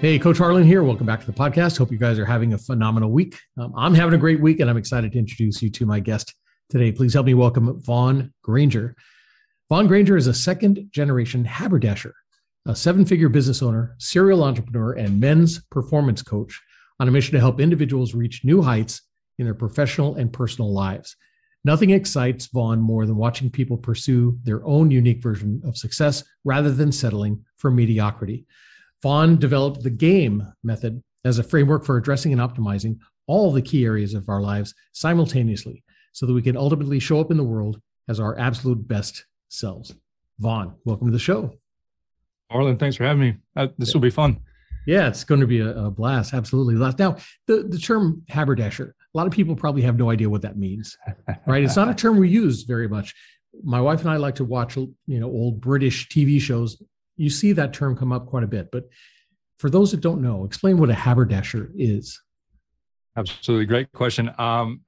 Hey, Coach Harlan here. Welcome back to the podcast. Hope you guys are having a phenomenal week. Um, I'm having a great week, and I'm excited to introduce you to my guest today. Please help me welcome Vaughn Granger. Vaughn Granger is a second generation haberdasher, a seven figure business owner, serial entrepreneur, and men's performance coach on a mission to help individuals reach new heights in their professional and personal lives. Nothing excites Vaughn more than watching people pursue their own unique version of success rather than settling for mediocrity. Vaughn developed the GAME method as a framework for addressing and optimizing all the key areas of our lives simultaneously so that we can ultimately show up in the world as our absolute best selves. Vaughn, welcome to the show. Harlan, thanks for having me. Uh, this will be fun. Yeah, it's going to be a, a, blast. Absolutely. Now, the, the term haberdasher, a lot of people probably have no idea what that means, right? it's not a term we use very much. My wife and I like to watch, you know, old British TV shows you see that term come up quite a bit. But for those that don't know, explain what a haberdasher is. Absolutely. Great question. Um,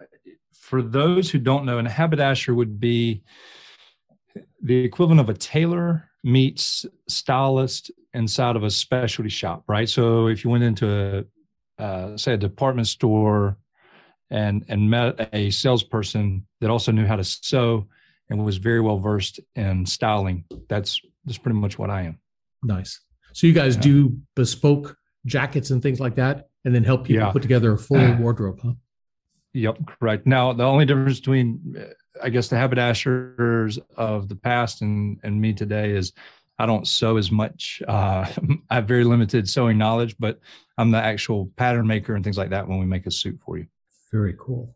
for those who don't know, a haberdasher would be the equivalent of a tailor meets stylist inside of a specialty shop, right? So if you went into a, uh, say a department store and and met a salesperson that also knew how to sew and was very well versed in styling, that's that's pretty much what I am. Nice. So you guys yeah. do bespoke jackets and things like that, and then help people yeah. put together a full wardrobe, huh? Yep, correct. Now the only difference between, I guess, the haberdashers of the past and and me today is, I don't sew as much. Uh, I have very limited sewing knowledge, but I'm the actual pattern maker and things like that when we make a suit for you. Very cool.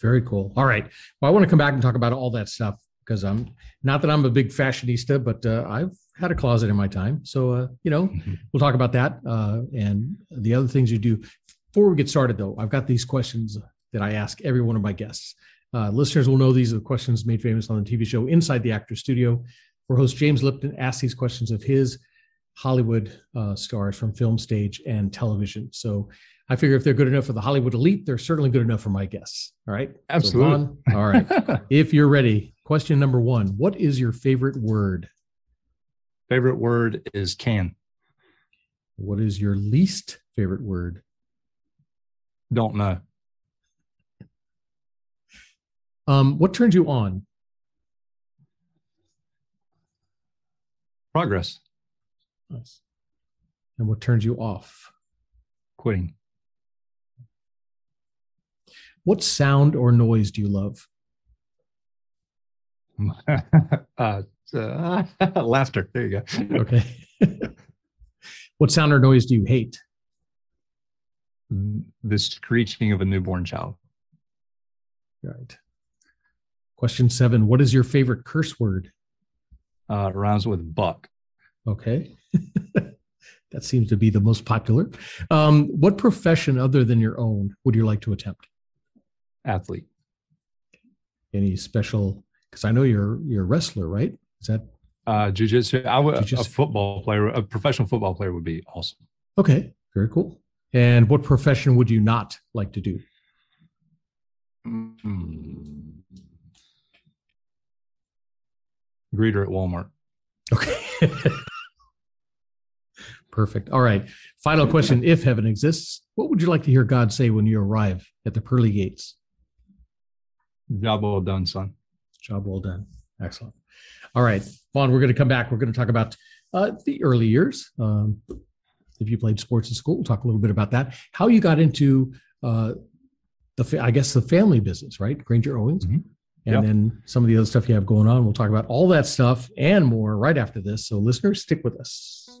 Very cool. All right. Well, I want to come back and talk about all that stuff because I'm not that I'm a big fashionista, but uh, I've had a closet in my time. So, uh, you know, mm-hmm. we'll talk about that uh, and the other things you do. Before we get started, though, I've got these questions that I ask every one of my guests. Uh, listeners will know these are the questions made famous on the TV show Inside the Actor Studio, where host James Lipton asks these questions of his Hollywood uh, stars from film, stage, and television. So I figure if they're good enough for the Hollywood elite, they're certainly good enough for my guests. All right. Absolutely. So all right. if you're ready, question number one What is your favorite word? Favorite word is can. What is your least favorite word? Don't know. Um, what turns you on? Progress. Nice. And what turns you off? Quitting. What sound or noise do you love? uh, uh, laughter. There you go. okay. what sound or noise do you hate? The screeching of a newborn child. Right. Question seven. What is your favorite curse word? Uh, rhymes with buck. Okay. that seems to be the most popular. Um, what profession other than your own would you like to attempt? Athlete. Any special? Because I know you're you're a wrestler, right? Is that uh, jujitsu? I would jiu-jitsu. a football player, a professional football player would be awesome. Okay, very cool. And what profession would you not like to do? Mm-hmm. Greeter at Walmart. Okay. Perfect. All right. Final question. If heaven exists, what would you like to hear God say when you arrive at the pearly gates? Job well done, son. Job well done. Excellent. All right, Vaughn, we're going to come back. We're going to talk about uh, the early years. Um, if you played sports in school, we'll talk a little bit about that. How you got into uh, the, I guess, the family business, right? Granger Owings. Mm-hmm. And yep. then some of the other stuff you have going on. We'll talk about all that stuff and more right after this. So, listeners, stick with us.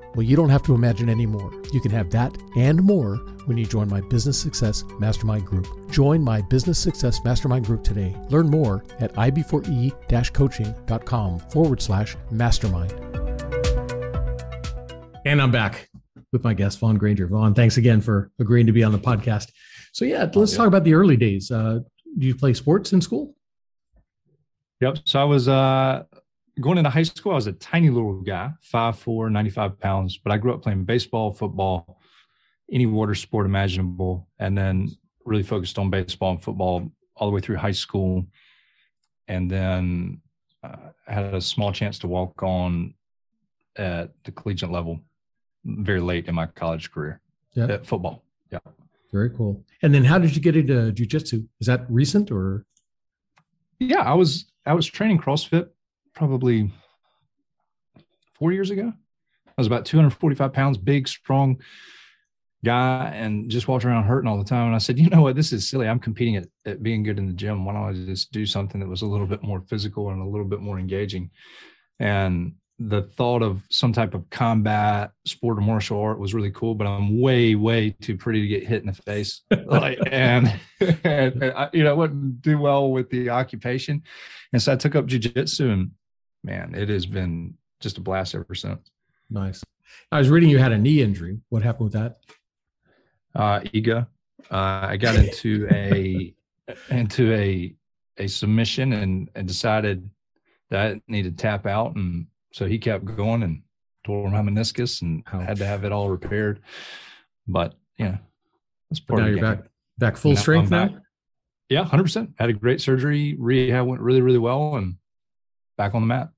Well, you don't have to imagine anymore. You can have that and more when you join my Business Success Mastermind Group. Join my Business Success Mastermind Group today. Learn more at ib4e coaching.com forward slash mastermind. And I'm back with my guest, Vaughn Granger. Vaughn, thanks again for agreeing to be on the podcast. So, yeah, let's talk about the early days. Uh, do you play sports in school? Yep. So I was uh, going into high school, I was a tiny little guy, 5'4, 95 pounds, but I grew up playing baseball, football, any water sport imaginable, and then really focused on baseball and football all the way through high school. And then uh, had a small chance to walk on at the collegiate level very late in my college career yeah. at football. Yeah. Very cool. And then how did you get into jujitsu? Is that recent or? Yeah, I was I was training CrossFit probably four years ago. I was about 245 pounds, big, strong guy, and just walked around hurting all the time. And I said, you know what? This is silly. I'm competing at, at being good in the gym. Why don't I just do something that was a little bit more physical and a little bit more engaging? And the thought of some type of combat sport or martial art was really cool, but I'm way, way too pretty to get hit in the face. like, and, and, and I, you know, I wouldn't do well with the occupation. And so I took up jujitsu and man, it has been just a blast ever since. Nice. I was reading you had a knee injury. What happened with that? Uh, Iga. Uh, I got into a into a a submission and, and decided that I needed to tap out, and so he kept going and tore my meniscus and Ouch. had to have it all repaired. But yeah, that's part. But now you're back back full now strength now. Yeah, hundred percent. Had a great surgery. Rehab went really really well, and back on the map.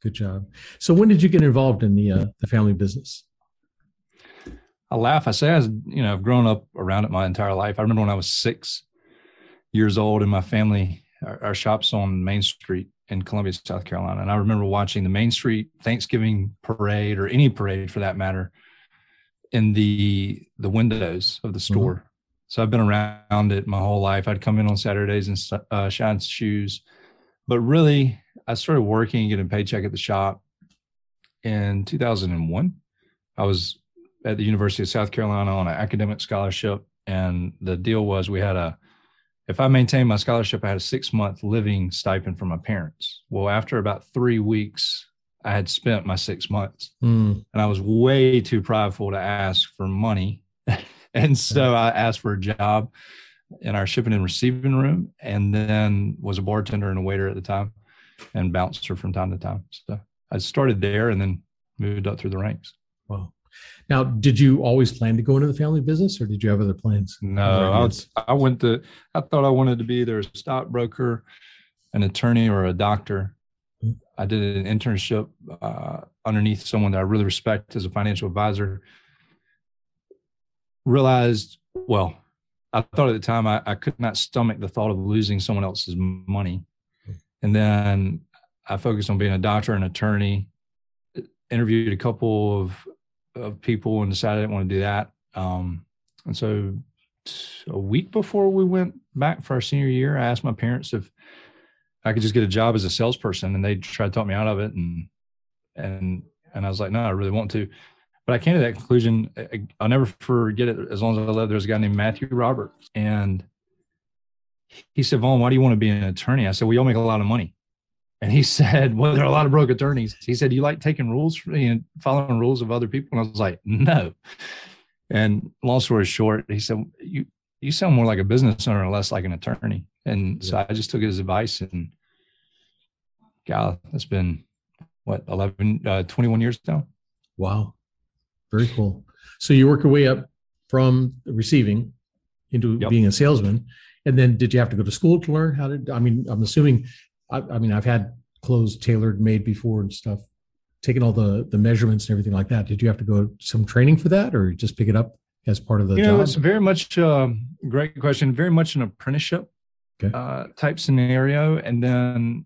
Good job. So when did you get involved in the uh, the family business? I laugh. I say I was, you know, I've grown up around it my entire life. I remember when I was six years old and my family, our, our shop's on Main Street in Columbia, South Carolina. And I remember watching the Main Street Thanksgiving parade or any parade for that matter in the the windows of the mm-hmm. store. Mm-hmm. So I've been around it my whole life. I'd come in on Saturdays and uh, shine shoes, but really I started working, getting a paycheck at the shop in 2001. I was at the University of South Carolina on an academic scholarship, and the deal was we had a if I maintained my scholarship, I had a six month living stipend from my parents. Well, after about three weeks, I had spent my six months, mm. and I was way too prideful to ask for money, and so I asked for a job in our shipping and receiving room, and then was a bartender and a waiter at the time and bounced her from time to time. So I started there and then moved up through the ranks. Wow. Now, did you always plan to go into the family business or did you have other plans? No, I, was, I went to, I thought I wanted to be either a stockbroker, an attorney, or a doctor. Mm-hmm. I did an internship uh, underneath someone that I really respect as a financial advisor. Realized, well, I thought at the time I, I could not stomach the thought of losing someone else's money. And then I focused on being a doctor and attorney, interviewed a couple of, of people and decided I didn't want to do that. Um, and so a week before we went back for our senior year, I asked my parents if I could just get a job as a salesperson and they tried to talk me out of it. And, and, and I was like, no, I really want to. But I came to that conclusion. I'll never forget it as long as I live. There's a guy named Matthew Roberts and he said, Vaughn, why do you want to be an attorney? I said, we all make a lot of money. And he said, well, there are a lot of broke attorneys. He said, you like taking rules, know, following rules of other people? And I was like, no. And long story short, he said, you, you sound more like a business owner and less like an attorney. And yeah. so I just took his advice and God, that's been what, 11, uh, 21 years now. Wow. Very cool. So you work your way up from receiving into yep. being a salesman and then did you have to go to school to learn how to? I mean, I'm assuming. I, I mean, I've had clothes tailored made before and stuff. Taking all the the measurements and everything like that. Did you have to go some training for that, or just pick it up as part of the you job? Know, it's very much um, great question. Very much an apprenticeship. okay. uh, type scenario. And then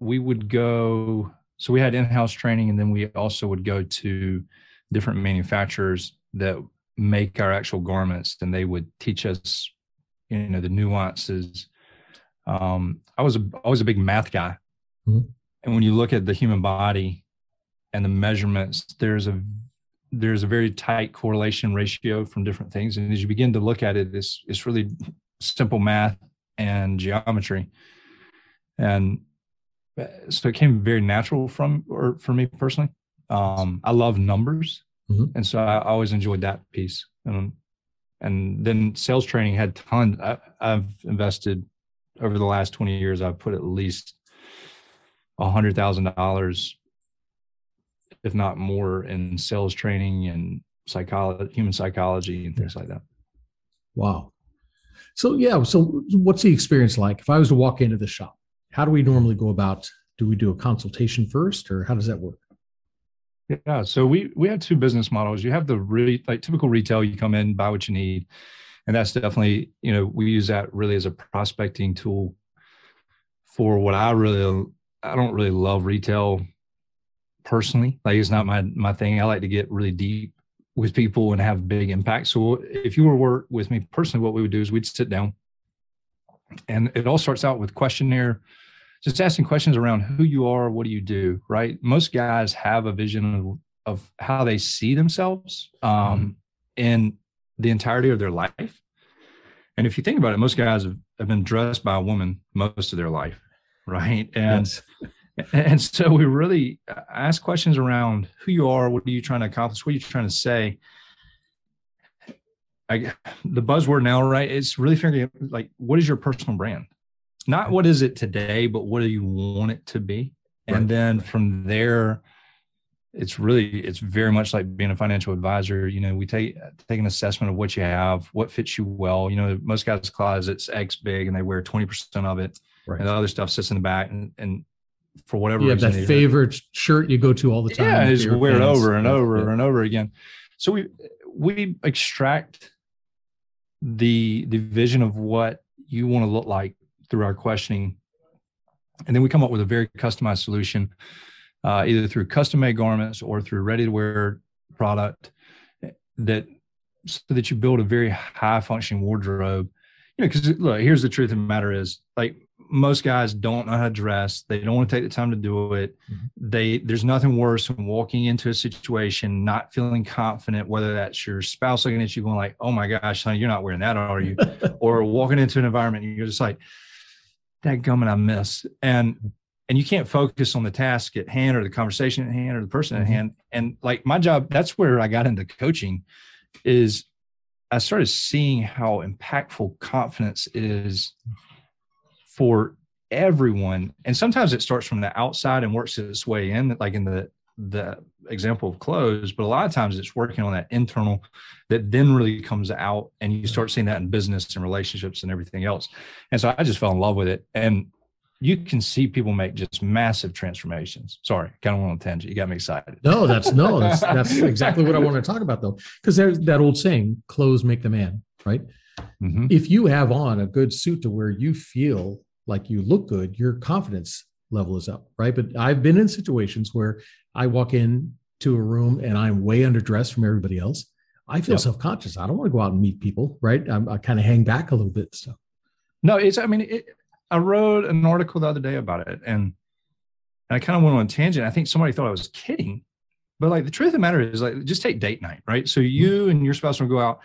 we would go, so we had in house training, and then we also would go to different manufacturers that make our actual garments, and they would teach us, you know, the nuances. Um, I was a, I was a big math guy. Mm-hmm. And when you look at the human body and the measurements, there's a there's a very tight correlation ratio from different things. And as you begin to look at it, it's it's really simple math and geometry. And uh, so it came very natural from or for me personally. Um, I love numbers. Mm-hmm. And so I always enjoyed that piece. And and then sales training had tons. I, I've invested over the last 20 years, I've put at least a hundred thousand dollars if not more, in sales training and psychology, human psychology, and things like that. Wow. So yeah, so what's the experience like? If I was to walk into the shop, how do we normally go about? Do we do a consultation first, or how does that work? Yeah, so we we have two business models. You have the really like typical retail. You come in, buy what you need, and that's definitely you know we use that really as a prospecting tool for what I really I don't really love retail personally. Like it's not my my thing. I like to get really deep with people and have big impact. So if you were work with me personally, what we would do is we'd sit down, and it all starts out with questionnaire, just asking questions around who you are, what do you do, right? Most guys have a vision of, of how they see themselves um, mm-hmm. in the entirety of their life. And if you think about it, most guys have, have been dressed by a woman most of their life, right? And yes. And so we really ask questions around who you are, what are you trying to accomplish, what are you trying to say. I, the buzzword now, right? It's really figuring out like what is your personal brand, not what is it today, but what do you want it to be, right. and then from there, it's really it's very much like being a financial advisor. You know, we take take an assessment of what you have, what fits you well. You know, most guys' closets X big, and they wear twenty percent of it, right. and the other stuff sits in the back, and and for whatever you have that favorite shirt you go to all the time. Yeah, just wear it over and over yeah. and over again. So we we extract the the vision of what you want to look like through our questioning, and then we come up with a very customized solution, uh, either through custom made garments or through ready to wear product that so that you build a very high functioning wardrobe. You know, because look, here's the truth of the matter is like most guys don't know how to dress. They don't want to take the time to do it. Mm-hmm. They there's nothing worse than walking into a situation not feeling confident, whether that's your spouse looking at you going like, "Oh my gosh, honey, you're not wearing that, are you?" or walking into an environment and you're just like, "That gumming I miss," and and you can't focus on the task at hand or the conversation at hand or the person mm-hmm. at hand. And like my job, that's where I got into coaching, is I started seeing how impactful confidence is for everyone and sometimes it starts from the outside and works its way in like in the the example of clothes but a lot of times it's working on that internal that then really comes out and you start seeing that in business and relationships and everything else. And so i just fell in love with it. And you can see people make just massive transformations. Sorry kind of went on a tangent. You got me excited. No that's no that's, that's exactly what i want to talk about though because there's that old saying clothes make the man right? Mm-hmm. if you have on a good suit to where you feel like you look good, your confidence level is up, right? But I've been in situations where I walk in to a room and I'm way underdressed from everybody else. I feel yep. self-conscious. I don't want to go out and meet people, right? I'm, i kind of hang back a little bit. So, no, it's. I mean, it, I wrote an article the other day about it, and, and I kind of went on a tangent. I think somebody thought I was kidding, but like the truth of the matter is, like, just take date night, right? So mm-hmm. you and your spouse will go out,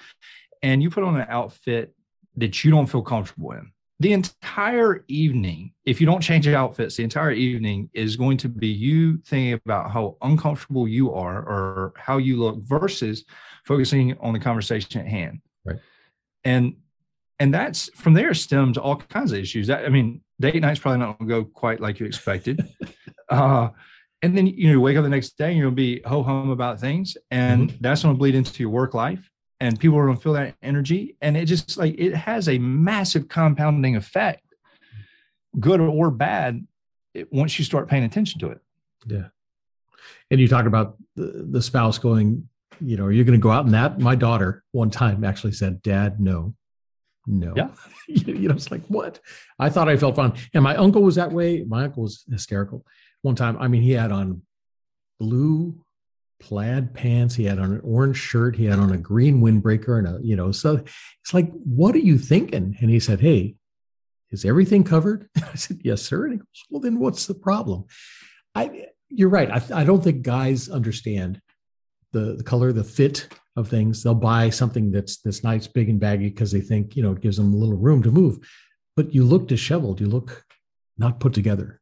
and you put on an outfit that you don't feel comfortable in the entire evening, if you don't change your outfits, the entire evening is going to be you thinking about how uncomfortable you are or how you look versus focusing on the conversation at hand. Right. And and that's from there stems all kinds of issues. That, I mean, date night's probably not going to go quite like you expected. uh, and then you know, wake up the next day and you'll be ho hum about things, and mm-hmm. that's going to bleed into your work life and people are going to feel that energy and it just like it has a massive compounding effect good or bad it, once you start paying attention to it yeah and you talk about the, the spouse going you know are you going to go out and that my daughter one time actually said dad no no. Yeah. you know, it's like, what? I thought I felt fine. And my uncle was that way. My uncle was hysterical. One time, I mean, he had on blue plaid pants. He had on an orange shirt. He had on a green windbreaker and a, you know, so it's like, what are you thinking? And he said, Hey, is everything covered? I said, Yes, sir. And he goes, Well, then what's the problem? I, you're right. I, I don't think guys understand the, the color, the fit of things. They'll buy something that's that's nice, big and baggy because they think you know it gives them a little room to move. But you look disheveled. You look not put together.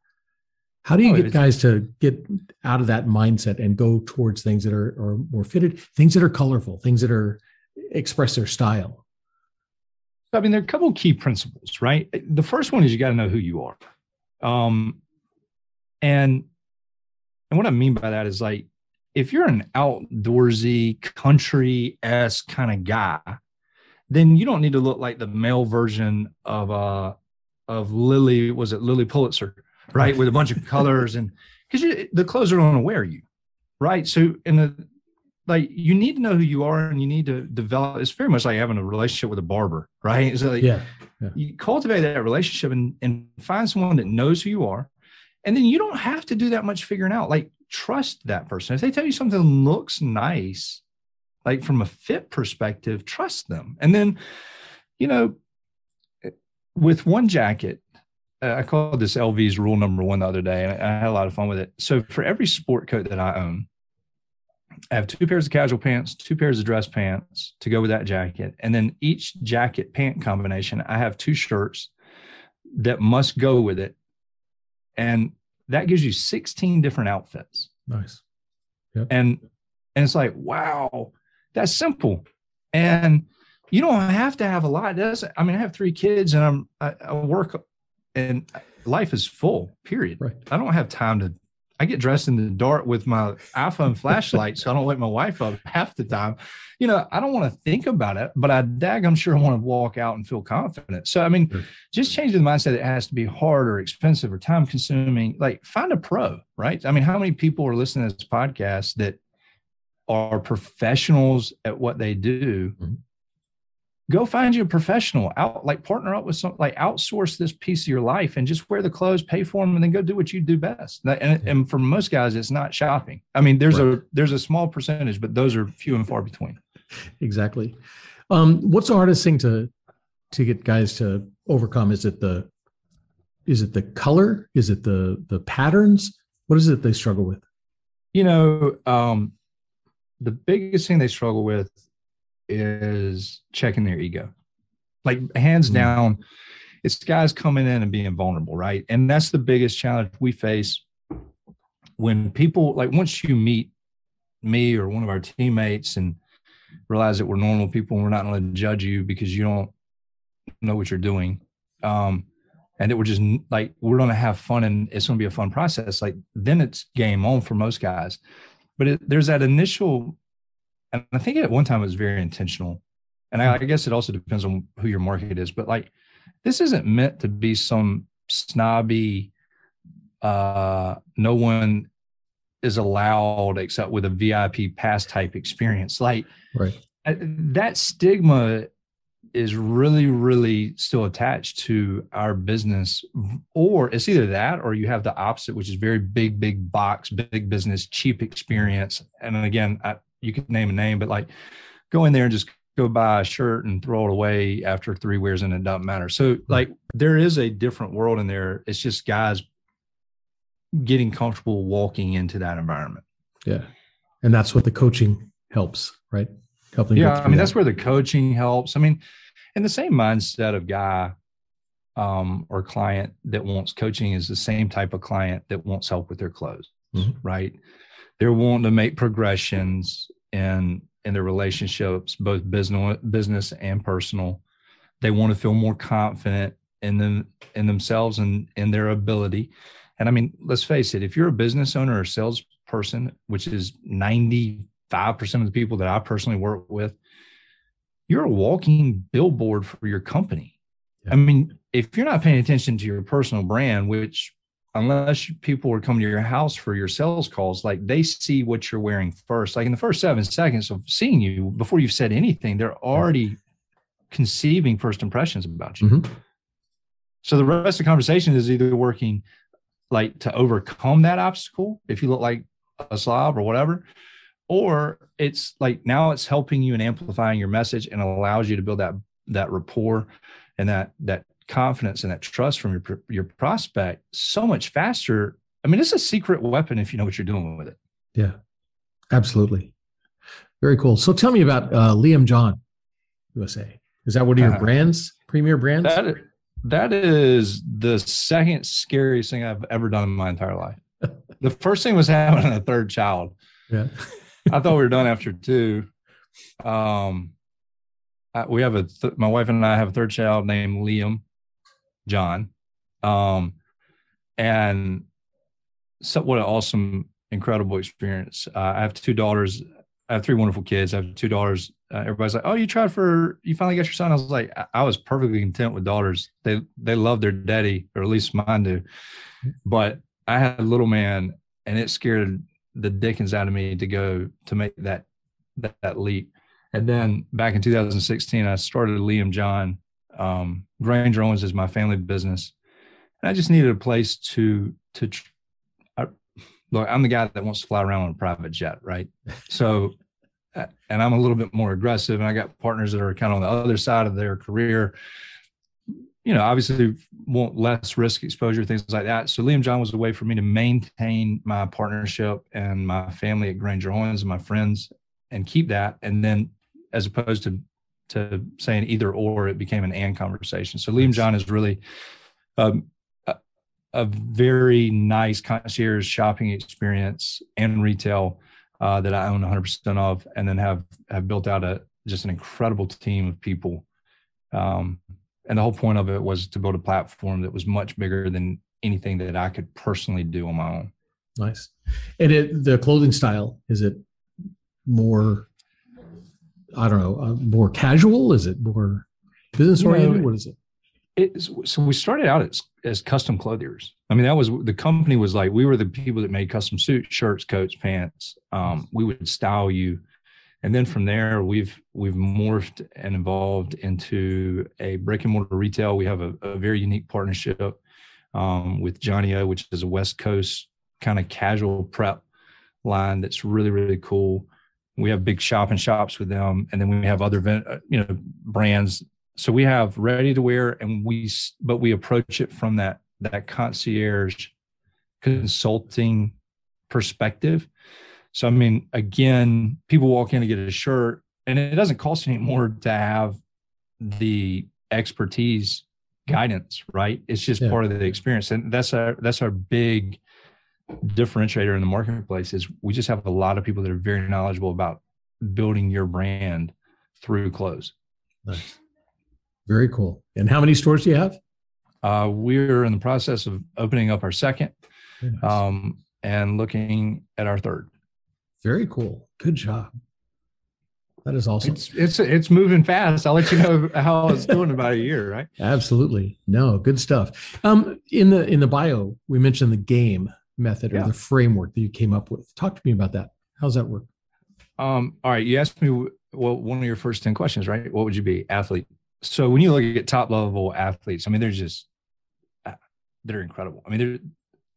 How do you oh, get guys to get out of that mindset and go towards things that are, are more fitted, things that are colorful, things that are express their style? I mean, there are a couple key principles, right? The first one is you got to know who you are. Um, and and what I mean by that is like if you're an outdoorsy, country esque kind of guy, then you don't need to look like the male version of uh of Lilly. Was it Lilly Pulitzer? Right, with a bunch of colors and because the clothes are going to wear you, right? So in the like you need to know who you are and you need to develop it's very much like having a relationship with a barber right so like, yeah, yeah, you cultivate that relationship and, and find someone that knows who you are and then you don't have to do that much figuring out like trust that person. If they tell you something looks nice, like from a fit perspective, trust them. And then, you know, with one jacket, Uh, I called this LV's rule number one the other day, and I had a lot of fun with it. So for every sport coat that I own, I have two pairs of casual pants, two pairs of dress pants to go with that jacket. And then each jacket pant combination, I have two shirts that must go with it. And that gives you 16 different outfits. Nice. Yep. And and it's like, wow, that's simple. And you don't have to have a lot. Does I mean, I have three kids and I'm I, I work and life is full, period. Right. I don't have time to I get dressed in the dark with my iPhone flashlight, so I don't wake my wife up half the time. You know, I don't want to think about it, but I dag, I'm sure I want to walk out and feel confident. So, I mean, sure. just changing the mindset. It has to be hard or expensive or time consuming. Like, find a pro, right? I mean, how many people are listening to this podcast that are professionals at what they do? Mm-hmm go find you a professional out like partner up with some like outsource this piece of your life and just wear the clothes pay for them and then go do what you do best. And, yeah. and for most guys it's not shopping. I mean there's right. a there's a small percentage but those are few and far between. Exactly. Um, what's the hardest thing to to get guys to overcome? Is it the is it the color? Is it the the patterns? What is it they struggle with? You know um the biggest thing they struggle with is checking their ego. Like hands mm-hmm. down, it's guys coming in and being vulnerable, right? And that's the biggest challenge we face when people like once you meet me or one of our teammates and realize that we're normal people and we're not going to judge you because you don't know what you're doing. Um, and that we're just like we're going to have fun and it's going to be a fun process like then it's game on for most guys but it, there's that initial and I think at one time it was very intentional. And I, I guess it also depends on who your market is, but like this isn't meant to be some snobby, uh, no one is allowed except with a VIP pass type experience. Like right. that stigma is really, really still attached to our business. Or it's either that or you have the opposite, which is very big, big box, big business, cheap experience. And again, I, you can name a name, but like go in there and just go buy a shirt and throw it away after three wears and it doesn't matter. So hmm. like there is a different world in there. It's just guys getting comfortable walking into that environment. Yeah. And that's what the coaching helps, right? Helping. Yeah. I mean, that. that's where the coaching helps. I mean, and the same mindset of guy um, or client that wants coaching is the same type of client that wants help with their clothes, mm-hmm. right? They're wanting to make progressions in in their relationships, both business business and personal. They want to feel more confident in them in themselves and in their ability. And I mean, let's face it, if you're a business owner or salesperson, which is 95% of the people that I personally work with, you're a walking billboard for your company. Yeah. I mean, if you're not paying attention to your personal brand, which unless people are coming to your house for your sales calls, like they see what you're wearing first. Like in the first seven seconds of seeing you before you've said anything, they're already conceiving first impressions about you. Mhm. So the rest of the conversation is either working like to overcome that obstacle if you look like a slob or whatever, or it's like now it's helping you and amplifying your message and allows you to build that that rapport and that that confidence and that trust from your your prospect so much faster. I mean, it's a secret weapon if you know what you're doing with it. Yeah, absolutely. Very cool. So tell me about uh, Liam John USA. Is that one of your Uh, brands, premier brands? That that is the second scariest thing I've ever done in my entire life. the first thing was having a third child. yeah. I thought we were done after two. Um, I, we have a th- my wife and I have a third child named Liam John, um, and so what an awesome, incredible experience. Uh, I have two daughters. I have three wonderful kids. I have two daughters. Uh, everybody's like, "Oh, you tried for you finally got your son." I was like, I, I was perfectly content with daughters. They they love their daddy, or at least mine do. But I had a little man, and it scared the dickens out of me to go to make that that, that leap. And then back in 2016, I started Liam John. Um, Granger Owings is my family business, and I just needed a place to to. I, look, I'm the guy that wants to fly around on a private jet, right? So, uh, and I'm a little bit more aggressive, and I got partners that are kind of on the other side of their career. You know, obviously want less risk exposure, things like that. So Liam John was a way for me to maintain my partnership and my family at Granger Owings and my friends and keep that. And then as opposed to to saying either or, it became an and conversation. So Liam John is really um, a, a very nice concierge shopping experience and retail uh, that I own 100% of, and then have have built out a just an incredible team of people. Um, and the whole point of it was to build a platform that was much bigger than anything that I could personally do on my own. Nice. And it, the clothing style, is it more, I don't know, uh, more casual? Is it more business oriented? You know, what is it? It's, so we started out as, as custom clothiers. I mean, that was the company was like we were the people that made custom suits, shirts, coats, pants. Um, we would style you, and then from there we've we've morphed and evolved into a brick and mortar retail. We have a, a very unique partnership um, with johnnie-O, which is a West Coast kind of casual prep line that's really really cool. We have big shop and shops with them, and then we have other uh, you know brands. So we have ready to wear and we but we approach it from that that concierge consulting perspective. So i mean again people walk in to get a shirt and it doesn't cost any more to have the expertise guidance right? It's just Yeah. part of the experience and that's our that's our big differentiator in the marketplace is we just have a lot of people that are very knowledgeable about building your brand through clothes Nice. Very cool. And how many stores do you have? Uh, we're in the process of opening up our second nice. um, and looking at our third. Very cool. Good job. That is awesome. It's it's it's moving fast. I'll let you know how it's doing in about a year, right? Absolutely. No, good stuff. Um, in the in the bio, we mentioned the game method or Yeah. the framework that you came up with. Talk to me about that. How's that work? Um, all right, you asked me well one of your first ten questions, right? What would you be, athlete? So when you look at top level athletes, I mean, they're just uh, they're incredible. I mean, they're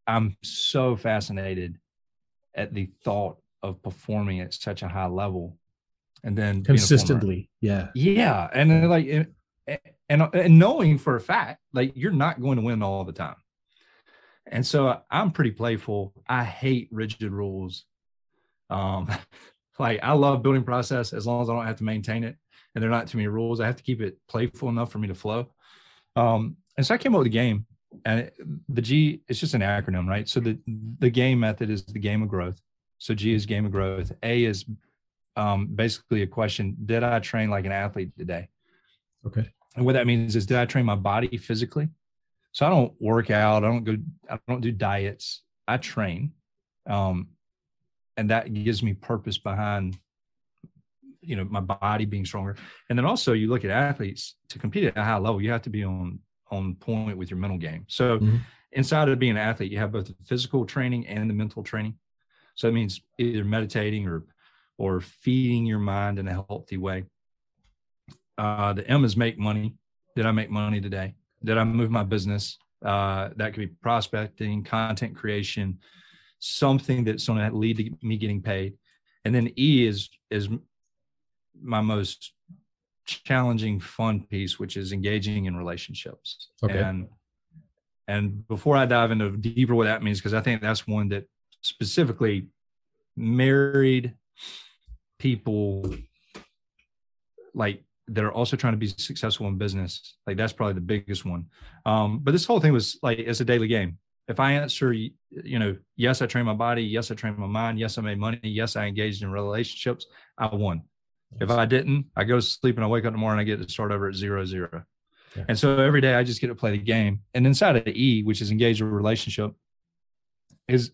I'm so fascinated at the thought of performing at such a high level, and then being a former Consistently. Yeah. Yeah, and like and and knowing for a fact like you're not going to win all the time. And so I'm pretty playful. I hate rigid rules. Um like I love building process as long as I don't have to maintain it and there are not too many rules. I have to keep it playful enough for me to flow. Um and so I came up with a game and it, the G it's just an acronym, right? So the the game method is the game of growth. So G is game of growth. A is um, basically a question Did I train like an athlete today? Okay. And what that means is, did I train my body physically? So I don't work out. I don't go. I don't do diets. I train, um, and that gives me purpose behind, you know, my body being stronger. And then also, you look at athletes to compete at a high level. You have to be on on point with your mental game. So Mhm. inside of being an athlete, you have both the physical training and the mental training. So it means either meditating or or feeding your mind in a healthy way. Uh, the M is make money. Did I make money today? Did I move my business? Uh, that could be prospecting, content creation, something that's going to lead to me getting paid. And then E is is my most challenging, fun piece, which is engaging in relationships. Okay. And and before I dive into deeper what that means, because I think that's one that specifically married people like that are also trying to be successful in business. Like that's probably the biggest one. Um, but this whole thing was like it's a daily game. If I answer, you know, yes, I train my body. Yes, I train my mind. Yes, I made money. Yes, I engaged in relationships. I won. If I didn't, I go to sleep and I wake up tomorrow and I get to start over at zero zero. Yeah. And so every day I just get to play the game. And inside of the E, which is engage a relationship, is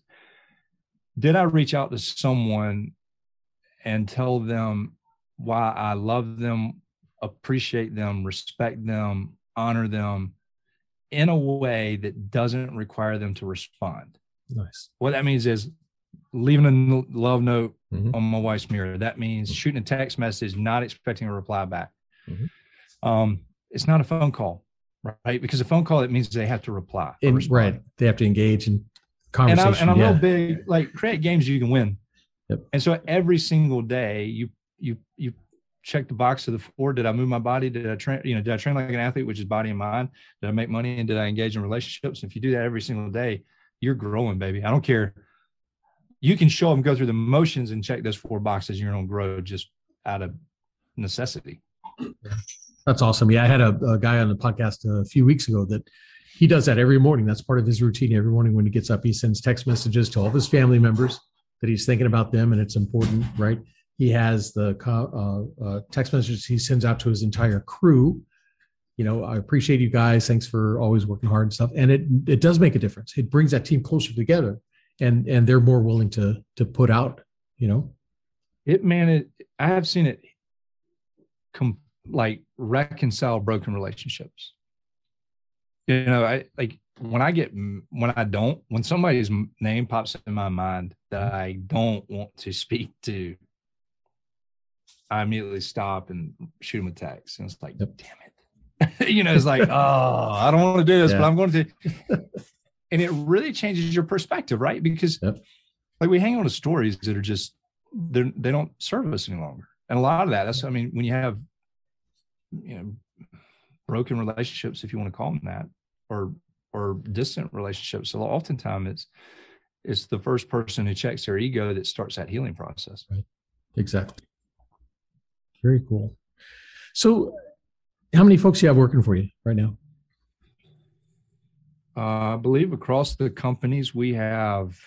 did I reach out to someone and tell them why I love them, appreciate them, respect them, honor them in a way that doesn't require them to respond? Nice. What that means is leaving a love note mm-hmm. on my wife's mirror. That means mm-hmm. shooting a text message, not expecting a reply back. Mm-hmm. Um, it's not a phone call, right? Because a phone call it means they have to reply. Right, they have to engage in conversation. And I'm, and I'm yeah. real big like create games you can win. Yep. And so every single day you you you check the box of the four. Did I move my body? Did I train? You know, did I train like an athlete, which is body and mind? Did I make money? And did I engage in relationships? If you do that every single day, you're growing, baby. I don't care you can show them go through the motions and check those four boxes. You're going to grow just out of necessity. That's awesome. Yeah, I had a, a, guy on the podcast a few weeks ago that he does that every morning. That's part of his routine. Every morning when he gets up, he sends text messages to all of his family members that he's thinking about them, and it's important, right? He has the uh, uh, text messages he sends out to his entire crew. You know, I appreciate you guys. Thanks for always working hard and stuff. And it it does make a difference. It brings that team closer together and and they're more willing to to put out you know it man it i have seen it com- like reconcile broken relationships you know i like when i get when i don't when somebody's name pops in my mind that i don't want to speak to i immediately stop and shoot him a text and it's like yep. damn it you know it's like oh i don't want to do this yeah. but i'm going to and it really changes your perspective, right? Because yep. like we hang on to stories that are just they they don't serve us any longer, and a lot of that that's I mean when you have you know broken relationships, if you want to call them that, or or distant relationships, so oftentimes it's it's the first person who checks their ego that starts that healing process. Right. Exactly. Very cool. So, how many folks do you have working for you right now? Uh, I believe across the companies we have,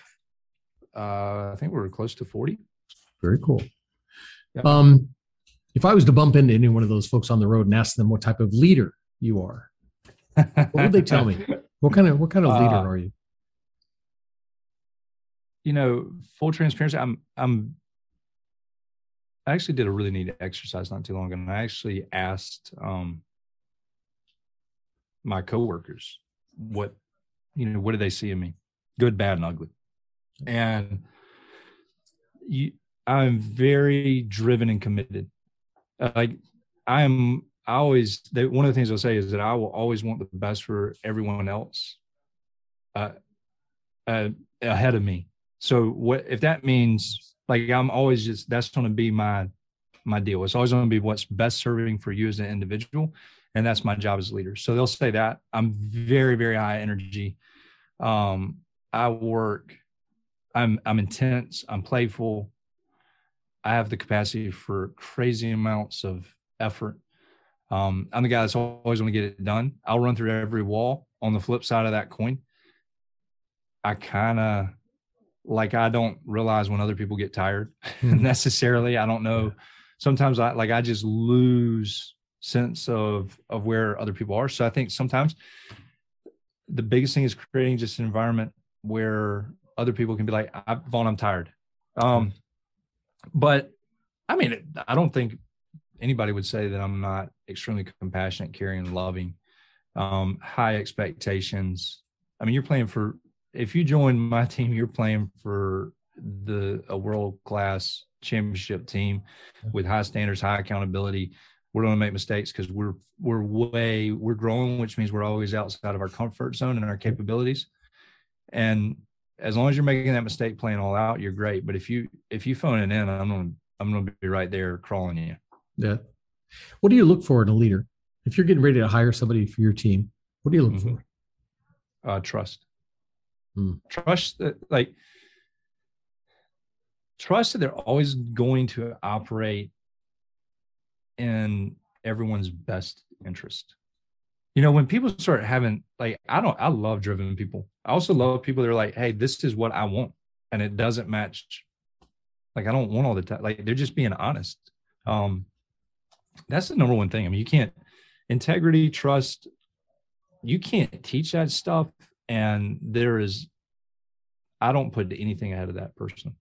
uh, I think we're close to 40. Very cool. Yep. Um, if I was to bump into any one of those folks on the road and ask them what type of leader you are, what would they tell me? What kind of what kind of leader uh, are you? You know, full transparency. I'm I'm. I actually did a really neat exercise not too long ago, and I actually asked um, my coworkers what you know, what do they see in me? Good, bad, and ugly. And you, I'm very driven and committed. Like I'm, I always, they, one of the things I'll say is that I will always want the best for everyone else uh, uh, ahead of me. So what, if that means like, I'm always just, that's going to be my, my deal. It's always going to be what's best serving for you as an individual and that's my job as a leader. So they'll say that I'm very, very high energy. Um, I work. I'm I'm intense. I'm playful. I have the capacity for crazy amounts of effort. Um, I'm the guy that's always going to get it done. I'll run through every wall. On the flip side of that coin, I kind of like I don't realize when other people get tired hmm. necessarily. I don't know. Sometimes I like I just lose sense of of where other people are. So I think sometimes the biggest thing is creating just an environment where other people can be like, I, Vaughn, I'm tired. Um, but I mean, I don't think anybody would say that I'm not extremely compassionate, caring, loving, um, high expectations. I mean, you're playing for, if you join my team, you're playing for the, a world class championship team with high standards, high accountability. We're going to make mistakes because we're we're way we're growing which means we're always outside of our comfort zone and our capabilities. And as long as you're making that mistake playing all out you're great. But if you if you phone it in i'm going to i'm to be right there crawling you. Yeah. What do you look for in a leader? If you're getting ready to hire somebody for your team what do you look mm-hmm. for? Uh, trust mm. trust that like trust that they're always going to operate in everyone's best interest. You know, when people start having like I don't I love driven people. I also love people that are like, hey, this is what I want. And it doesn't match. Like I don't want all the time. Like they're just being honest. Um that's the number one thing. I mean, you can't integrity, trust, you can't teach that stuff. And there is I don't put anything ahead of that person.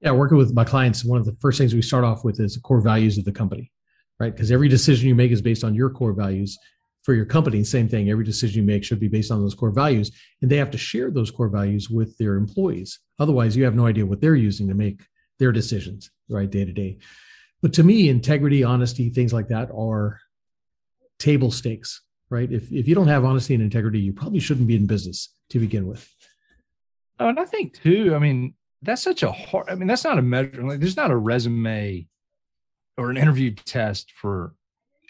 Yeah, working with my clients, one of the first things we start off with is the core values of the company, right? Because every decision you make is based on your core values. For your company, same thing. Every decision you make should be based on those core values, and they have to share those core values with their employees. Otherwise, you have no idea what they're using to make their decisions, right, day to day. But to me, integrity, honesty, things like that are table stakes, right? If if you don't have honesty and integrity, you probably shouldn't be in business to begin with. Oh, and I think too. I mean, that's such a hard. I mean, that's not a measure. Like, there's not a resume or an interview test for,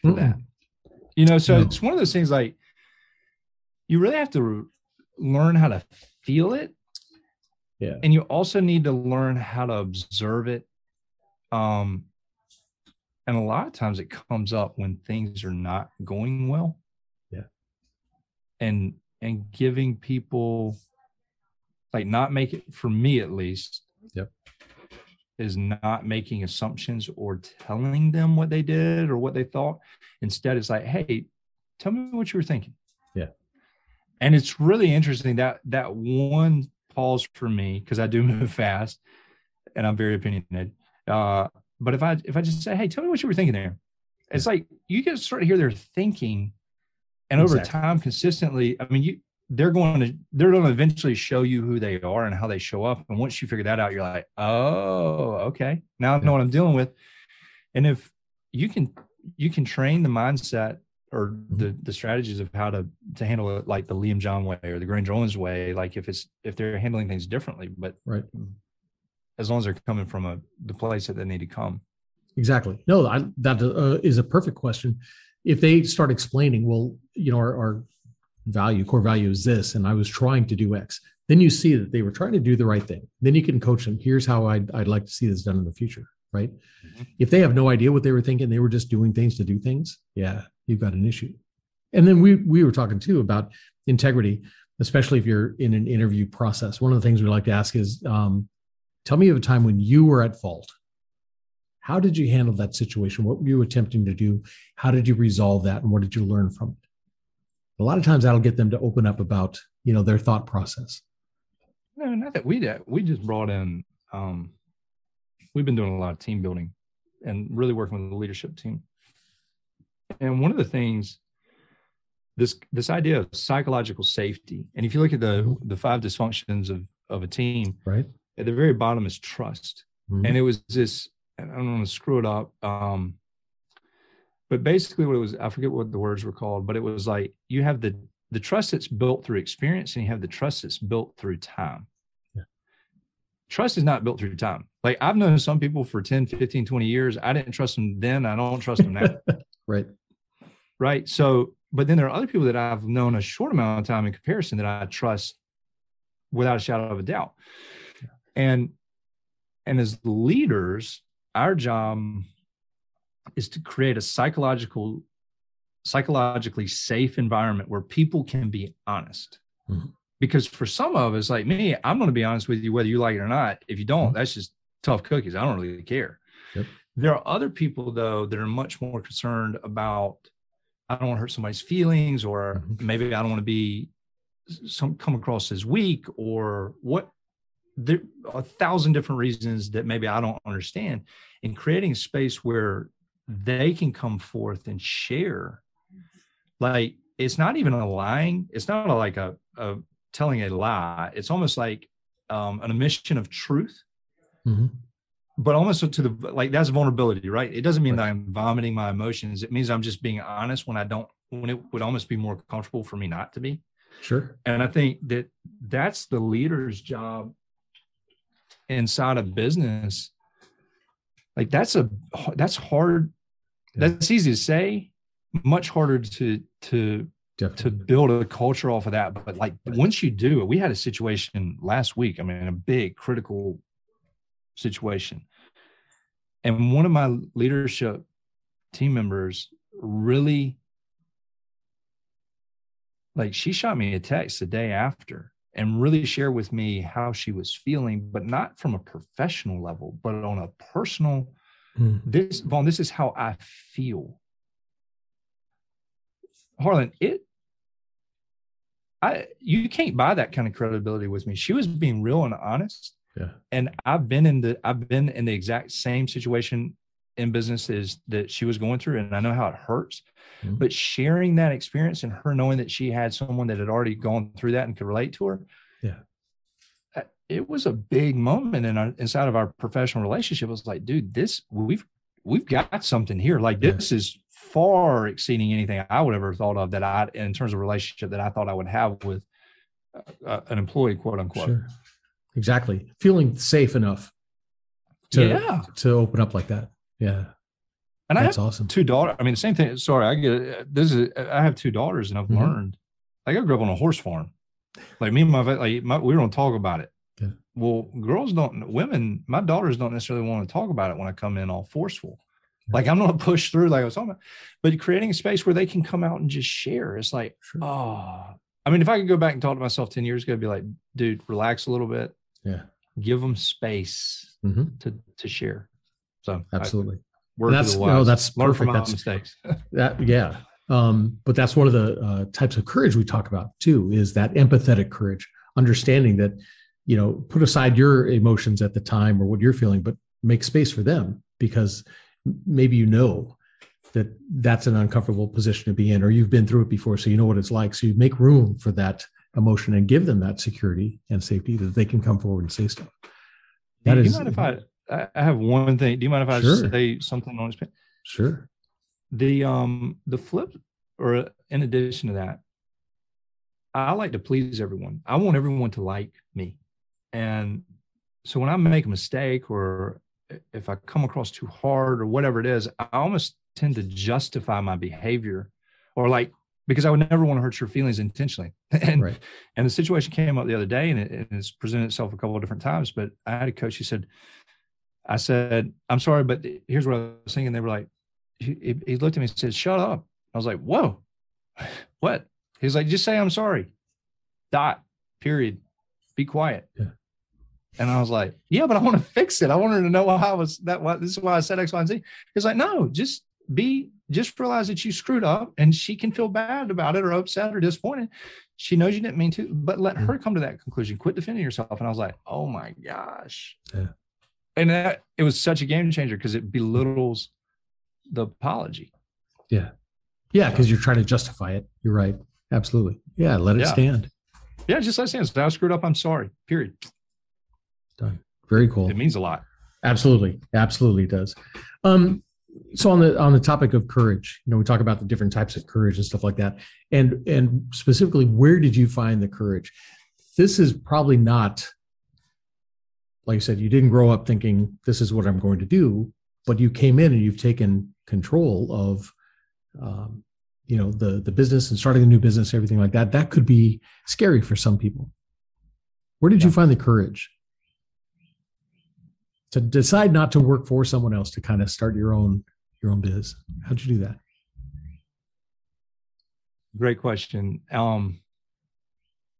for that. You know, so no. it's one of those things like you really have to learn how to feel it. Yeah. And you also need to learn how to observe it. Um, and a lot of times it comes up when things are not going well. And and giving people like not make it for me at least yep. is not making assumptions or telling them what they did or what they thought. Instead it's like hey tell me what you were thinking. Yeah. And it's really interesting that that one pause for me because i do move fast and i'm very opinionated. Uh, but if i if i just say hey tell me what you were thinking there. It's like you get to start to hear their thinking and exactly. over time consistently i mean you they're going to they're going to eventually show you who they are and how they show up. And once you figure that out you're like oh okay. Now i know what i'm dealing with. And if you can you can train the mindset or mm-hmm. the the strategies of how to to handle it like the liam john way or the Granger Owings way like if it's if they're handling things differently but right. as long as they're coming from a the place that they need to come. Exactly. No I, that uh, is a perfect question if they start explaining well you know our, our value, core value is this, and I was trying to do X. Then you see that they were trying to do the right thing. Then you can coach them. Here's how I'd, I'd like to see this done in the future, right? Mm-hmm. If they have no idea what they were thinking, they were just doing things to do things. Yeah, you've got an issue. And then we we were talking too about integrity, especially if you're in an interview process. One of the things we like to ask is, um, tell me of a time when you were at fault. How did you handle that situation? What were you attempting to do? How did you resolve that? And what did you learn from it? a lot of times that'll get them to open up about you know their thought process no not that we did we just brought in um we've been doing a lot of team building and really working with the leadership team and one of the things this this idea of psychological safety and if you look at the the five dysfunctions of of a team right at the very bottom is trust mm-hmm. and it was this i don't want to screw it up um but basically what it was i forget what the words were called but it was like you have the the trust that's built through experience and you have the trust that's built through time. Yeah. trust is not built through time. Like i've known some people for 10 15 20 years. I didn't trust them then. I don't trust them now. Right. Right? So but then there are other people that i've known a short amount of time in comparison that i trust without a shadow of a doubt. Yeah. and and as leaders our job is to create a psychological psychologically safe environment where people can be honest mm-hmm. because for some of us like me i'm going to be honest with you whether you like it or not if you don't mm-hmm. that's just tough cookies i don't really care yep. there are other people though that are much more concerned about i don't want to hurt somebody's feelings or mm-hmm. maybe i don't want to be some come across as weak or what there are a thousand different reasons that maybe i don't understand in creating a space where they can come forth and share like it's not even a lying it's not a, like a, a telling a lie it's almost like um, an admission of truth mm-hmm. but almost to the like that's vulnerability, right? It doesn't mean right. that I'm vomiting my emotions. It means I'm just being honest when I don't when it would almost be more comfortable for me not to be. Sure. And I think that that's the leader's job inside of business. Like that's a that's hard. That's easy to say, much harder to to Definitely. to build a culture off of that. But like once you do it, we had a situation last week. I mean, a big critical situation. And one of my leadership team members really like she shot me a text the day after and really share with me how she was feeling, but not from a professional level, but on a personal. Mm. This Vaughn, this is how I feel. Harlan, it I you can't buy that kind of credibility with me. She was being real and honest. Yeah. And I've been in the I've been in the exact same situation in businesses that she was going through and I know how it hurts. Mm-hmm. But sharing that experience and her knowing that she had someone that had already gone through that and could relate to her. Yeah. Uh, it was a big moment in our inside of our professional relationship. It was like, dude, this we've we've got something here. Like yeah. this is far exceeding anything I would ever thought of that I in terms of relationship that I thought I would have with uh, uh an employee, quote unquote. Sure. Exactly. Feeling safe enough to yeah. to open up like that. Yeah. And That's I have awesome. two daughters. I mean, the same thing. Sorry, I get. This is, I have two daughters and I've mm-hmm. learned, like I grew up on a horse farm. Like me and my, like my, we don't talk about it. Yeah. Well, girls don't, women, my daughters don't necessarily want to talk about it when I come in all forceful. Yeah. Like I'm not to push through like I was talking about, but creating a space where they can come out and just share. It's like, sure. oh, I mean, if I could go back and talk to myself 10 years ago, I'd be like, dude, relax a little bit. Yeah. Give them space mm-hmm. to, to share. So absolutely. I, that's no, that's Learn perfect. that's mistakes. that yeah. Um, but that's one of the uh, types of courage we talk about too. Is that empathetic courage, understanding that you know put aside your emotions at the time or what you're feeling, but make space for them because maybe you know that that's an uncomfortable position to be in, or you've been through it before, so you know what it's like. So you make room for that emotion and give them that security and safety that they can come forward and say stuff. That you is, mind if I I have one thing. Do you mind if I sure. say something on his page? Sure. The um the flip, or in addition to that, I like to please everyone. I want everyone to like me, and so when I make a mistake or if I come across too hard or whatever it is, I almost tend to justify my behavior, or like because I would never want to hurt your feelings intentionally. And right. and the situation came up the other day, and it, has presented itself a couple of different times. But I had a coach who said, I said, I'm sorry, but here's what I was thinking. They were like, he, he looked at me and said, shut up. I was like, whoa, what? He's like, just say I'm sorry. Dot, period. Be quiet. Yeah. And I was like, yeah, but I want to fix it. I wanted to know why I was that. Why, this is why I said X, Y, and Z. He's like, no, just be, just realize that you screwed up and she can feel bad about it or upset or disappointed. She knows you didn't mean to, but let mm-hmm. her come to that conclusion. Quit defending yourself. And I was like, oh my gosh. Yeah and that, it was such a game changer because it belittles the apology. Yeah. Yeah. Because you're trying to justify it. You're right. Absolutely. Yeah. Let it yeah. stand. Yeah. Just let it stand. So I screwed up. I'm sorry. Period. Done. Very cool. It means a lot. Absolutely. Absolutely does. Um, so on the on the topic of courage, you know, we talk about the different types of courage and stuff like that. And and specifically, where did you find the courage? This is probably not like I said, you didn't grow up thinking this is what I'm going to do, but you came in and you've taken control of, um, you know, the the business and starting a new business, everything like that. That could be scary for some people. Where did yeah. you find the courage to decide not to work for someone else to kind of start your own your own biz? How'd you do that? Great question. Um,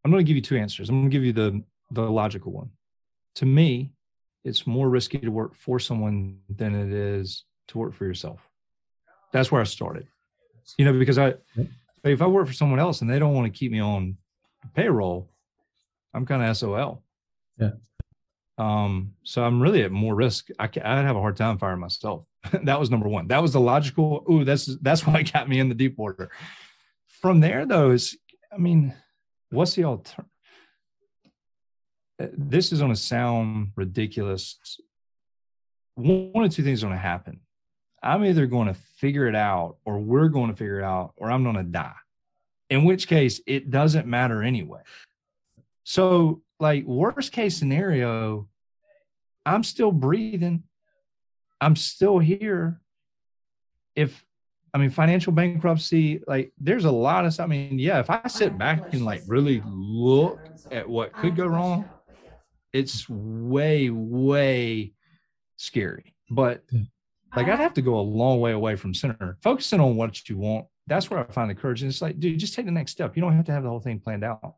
I'm going to give you two answers. I'm going to give you the the logical one to me, it's more risky to work for someone than it is to work for yourself. That's where I started. You know, because I, if I work for someone else and they don't want to keep me on payroll, I'm kind of SOL. Yeah. Um, so I'm really at more risk. I I'd have a hard time firing myself. that was number one. That was the logical. Ooh, that's that's why it got me in the deep water. From there, though, is I mean, what's the alternative? Uh, this is going to sound ridiculous one of two things are going to happen. I'm either going to figure it out or we're going to figure it out or I'm going to die. In which case it doesn't matter anyway. So like worst case scenario, I'm still breathing. I'm still here. If I mean financial bankruptcy, like there's a lot of stuff. I mean, yeah, if I sit back and like really look at what could go wrong, it's way, way scary. But like I'd uh, have to go a long way away from center. Focusing on what you want, that's where I find the courage. And it's like, dude, just take the next step. You don't have to have the whole thing planned out.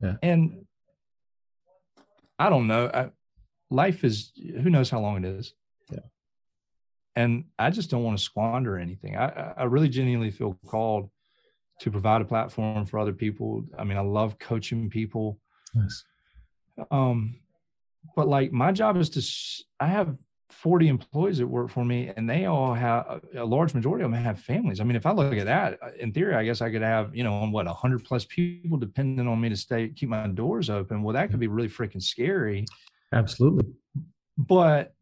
Yeah. And I don't know. I, life is who knows how long it is. Yeah. And I just don't want to squander anything. I, I really genuinely feel called to provide a platform for other people. I mean, I love coaching people. Nice. Um, but like my job is to, I have 40 employees that work for me and they all have a large majority of them have families. I mean, if I look at that uh, in theory, I guess I could have, you know, on what, 100 plus people depending on me to stay, keep my doors open. Well, that could be really freaking scary. Absolutely. But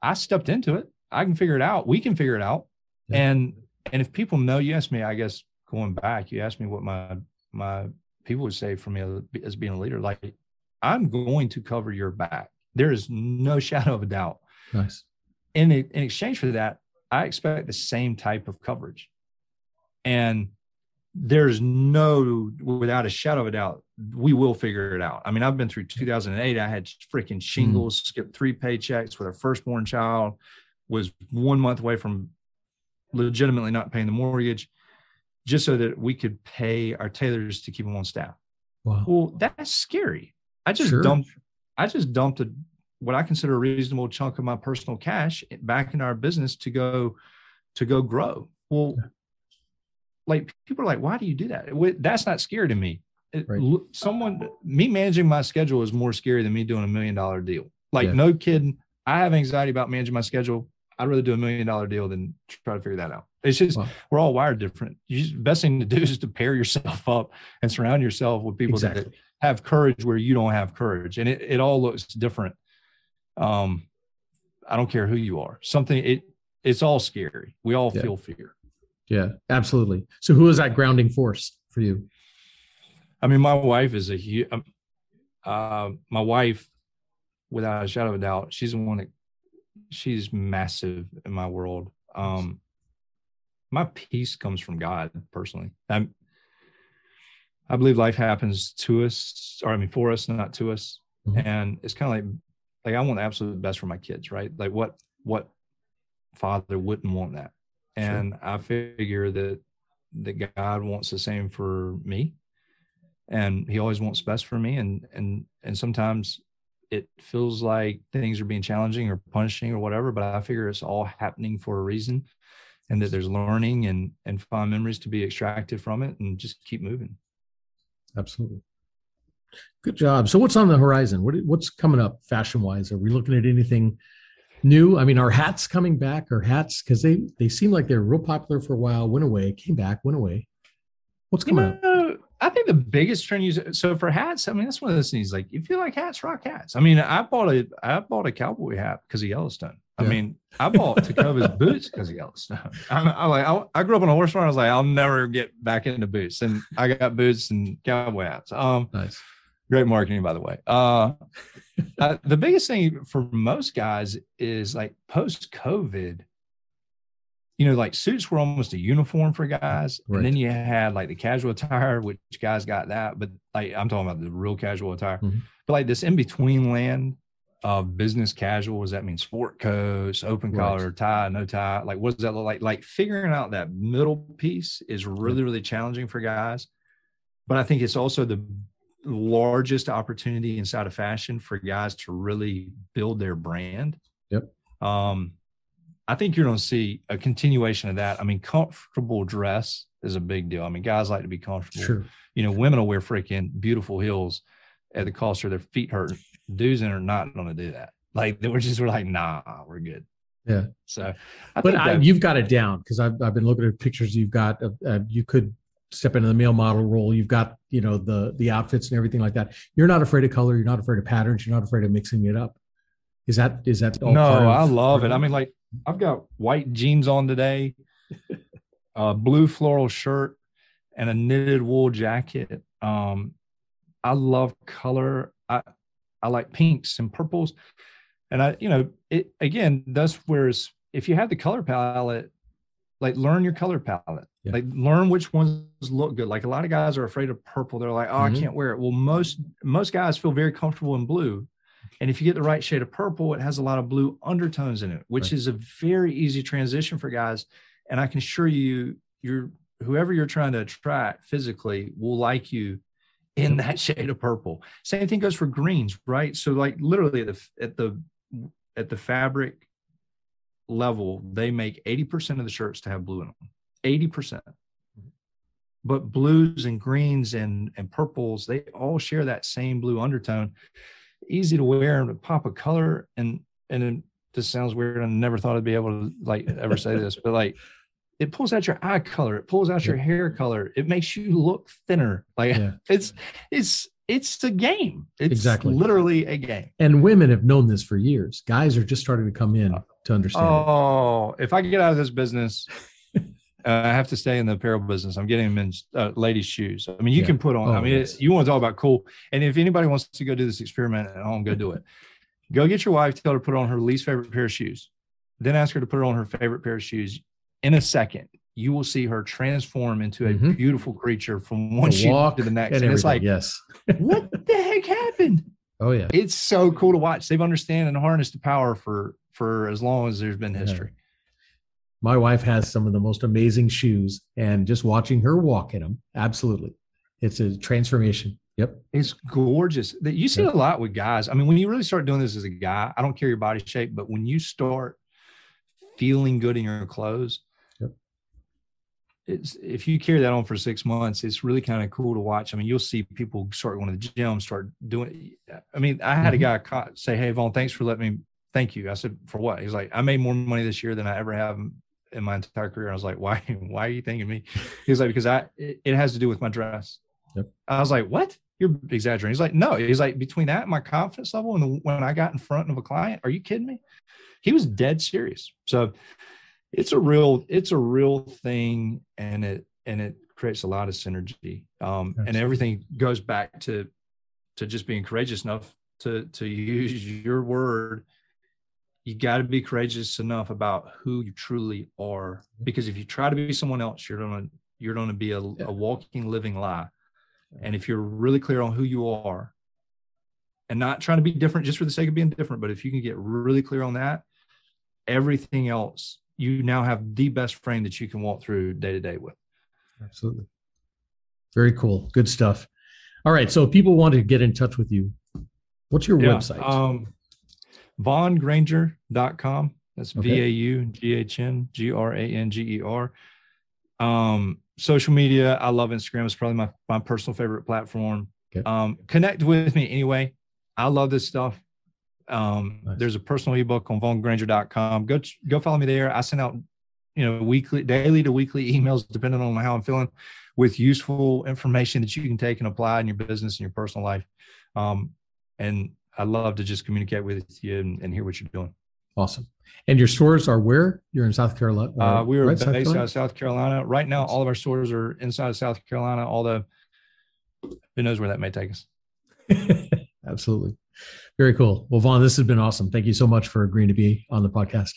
I stepped into it. I can figure it out. We can figure it out. Yeah. And, and if people know, you asked me, I guess going back, you asked me what my, my people would say for me as being a leader. Like I'm going to cover your back. There is no shadow of a doubt. Nice. In, in exchange for that, I expect the same type of coverage. And there's no, without a shadow of a doubt, we will figure it out. I mean, I've been through 2008. I had freaking shingles, mm. skipped three paychecks with our firstborn child, was one month away from legitimately not paying the mortgage just so that we could pay our tailors to keep them on staff. Wow. Well, that's scary. I just sure. dumped I just dumped a, what I consider a reasonable chunk of my personal cash back in our business to go to go grow. Well, yeah. like people are like, why do you do that? That's not scary to me. Right. Someone, me managing my schedule is more scary than me doing a million dollar deal. Like, yeah. no kidding. I have anxiety about managing my schedule. I'd rather do a million dollar deal than try to figure that out. It's just wow. we're all wired different. You just, best thing to do is to pair yourself up and surround yourself with people exactly. that have courage where you don't have courage, and it, it all looks different. Um, I don't care who you are. Something it it's all scary. We all yeah. feel fear. Yeah, absolutely. So, who is that grounding force for you? I mean, my wife is a huge. Um, uh, my wife, without a shadow of a doubt, she's the one that she's massive in my world. Um, my peace comes from God personally. I'm, I believe life happens to us, or I mean, for us, not to us. Mm-hmm. And it's kind of like, like I want the absolute best for my kids, right? Like what, what father wouldn't want that? And sure. I figure that that God wants the same for me, and He always wants best for me. And and and sometimes it feels like things are being challenging or punishing or whatever, but I figure it's all happening for a reason and that there's learning and and fond memories to be extracted from it and just keep moving absolutely. Good job. So what's on the horizon? What, what's coming up fashion wise are we looking at anything new? I mean are hats coming back? Or hats because they they seem like they're real popular for a while went away came back went away. What's coming you know, up I think the biggest trend you so for hats, I mean that's one of those things. Like if you like hats, rock hats. I mean, I bought a I bought a cowboy hat because of Yellowstone. I yeah. mean, I bought Tecovas boots because of Yellowstone. I'm, I'm like, I, I, grew up on a horse farm. I was like, I'll never get back into boots, and I got boots and cowboy hats. Um, nice, great marketing, by the way. Uh, uh, the biggest thing for most guys is like post COVID. You know, like suits were almost a uniform for guys, right. and then you had like the casual attire, which guys got that, but like I'm talking about the real casual attire. Mm-hmm. But like this in between land of business casual? Does that mean sport coats, open collar, tie, no tie? Like, what does that look like? Like figuring out that middle piece is really, really challenging for guys. But I think it's also the largest opportunity inside of fashion for guys to really build their brand. Yep. Um, I think you're going to see a continuation of that. I mean, comfortable dress is a big deal. I mean, guys like to be comfortable. Sure. You know, women will wear freaking beautiful heels at the cost of their feet hurting dudes are not going to do that. Like we're just we're like, nah, we're good. Yeah. So, I but I, you've got it down because I've I've been looking at pictures you've got. Uh, you could step into the male model role. You've got you know the the outfits and everything like that. You're not afraid of color. You're not afraid of patterns. You're not afraid of mixing it up. Is that is that no? I love it. I mean, like I've got white jeans on today, a blue floral shirt, and a knitted wool jacket. Um, I love color. I I like pinks and purples, and I you know it again. That's whereas if you have the color palette, like learn your color palette. Yeah. Like learn which ones look good. Like a lot of guys are afraid of purple. They're like, oh, mm-hmm. I can't wear it. Well, most most guys feel very comfortable in blue. And if you get the right shade of purple, it has a lot of blue undertones in it, which right. is a very easy transition for guys. And I can assure you, you're whoever you're trying to attract physically will like you in that shade of purple. Same thing goes for greens, right? So like literally at the at the at the fabric level, they make 80% of the shirts to have blue in them. 80%. Mm-hmm. But blues and greens and, and purples, they all share that same blue undertone. Easy to wear and pop a color. And and this sounds weird. I never thought I'd be able to like ever say this, but like it pulls out your eye color, it pulls out yeah. your hair color, it makes you look thinner. Like yeah. it's it's it's a game. It's exactly literally a game. And women have known this for years. Guys are just starting to come in to understand. Oh, it. if I get out of this business, uh, I have to stay in the apparel business. I'm getting in uh, ladies' shoes. I mean, you yeah. can put on. Oh, I mean, yes. you want to talk about cool. And if anybody wants to go do this experiment at home, go do it. Go get your wife. Tell her to put on her least favorite pair of shoes. Then ask her to put on her favorite pair of shoes. In a second, you will see her transform into a mm-hmm. beautiful creature from one shoe to the next. And, and it's like, yes, what the heck happened? Oh yeah, it's so cool to watch. They've understand and harnessed the power for for as long as there's been history. Yeah. My wife has some of the most amazing shoes, and just watching her walk in them, absolutely, it's a transformation. Yep, it's gorgeous. That you see yep. a lot with guys. I mean, when you really start doing this as a guy, I don't care your body shape, but when you start feeling good in your clothes, it's if you carry that on for six months, it's really kind of cool to watch. I mean, you'll see people start going to the gym, start doing. I mean, I had mm-hmm. a guy say, "Hey, Vaughn, thanks for letting me. Thank you." I said, "For what?" He's like, "I made more money this year than I ever have in my entire career." I was like, "Why? Why are you thanking me?" He's like, "Because I it, it has to do with my dress." Yep. I was like, "What?" You're exaggerating. He's like, "No." He's like, between that, and my confidence level, and when I got in front of a client, are you kidding me? He was dead serious. So it's a real it's a real thing and it and it creates a lot of synergy. Um, and everything goes back to to just being courageous enough to to use your word. You got to be courageous enough about who you truly are because if you try to be someone else you're gonna you're gonna be a, yeah. a walking living lie. And if you're really clear on who you are and not trying to be different just for the sake of being different but if you can get really clear on that everything else you now have the best frame that you can walk through day to day with. Absolutely. Very cool. Good stuff. All right. So if people want to get in touch with you, what's your yeah, website? Um, VaughnGranger.com. That's V A U G H N G R A N G E R. Um, social media, I love Instagram. It's probably my, my personal favorite platform. Okay. Um, connect with me anyway. I love this stuff. Um, nice. There's a personal ebook on vaughngranger.com. Go go follow me there. I send out you know weekly, daily to weekly emails depending on how I'm feeling, with useful information that you can take and apply in your business and your personal life. Um, and I love to just communicate with you and, and, hear what you're doing. Awesome. And your stores are where? You're in South Carolina. Uh, we are right, based out of South Carolina. Right now, all of our stores are inside of South Carolina. Although, who knows where that may take us? Absolutely. Very cool. Well, Vaughn, this has been awesome. Thank you so much for agreeing to be on the podcast.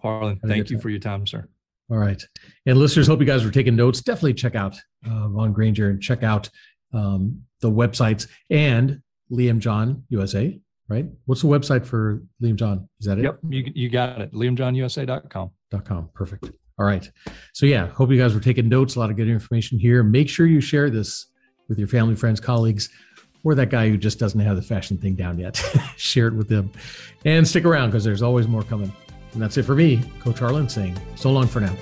Harlan, thank you time. for your time, sir. All right. And listeners, hope you guys were taking notes. Definitely check out uh, Vaughn Granger and check out um, the websites and Liam John USA, right? What's the website for Liam John? Is that it? Yep. You, you got it. LiamJohnUSA.com. Dot com. Perfect. All right. So, yeah, hope you guys were taking notes. A lot of good information here. Make sure you share this with your family, friends, colleagues or that guy who just doesn't have the fashion thing down yet. Share it with them and stick around because there's always more coming. And that's it for me, Coach Harlan saying so long for now.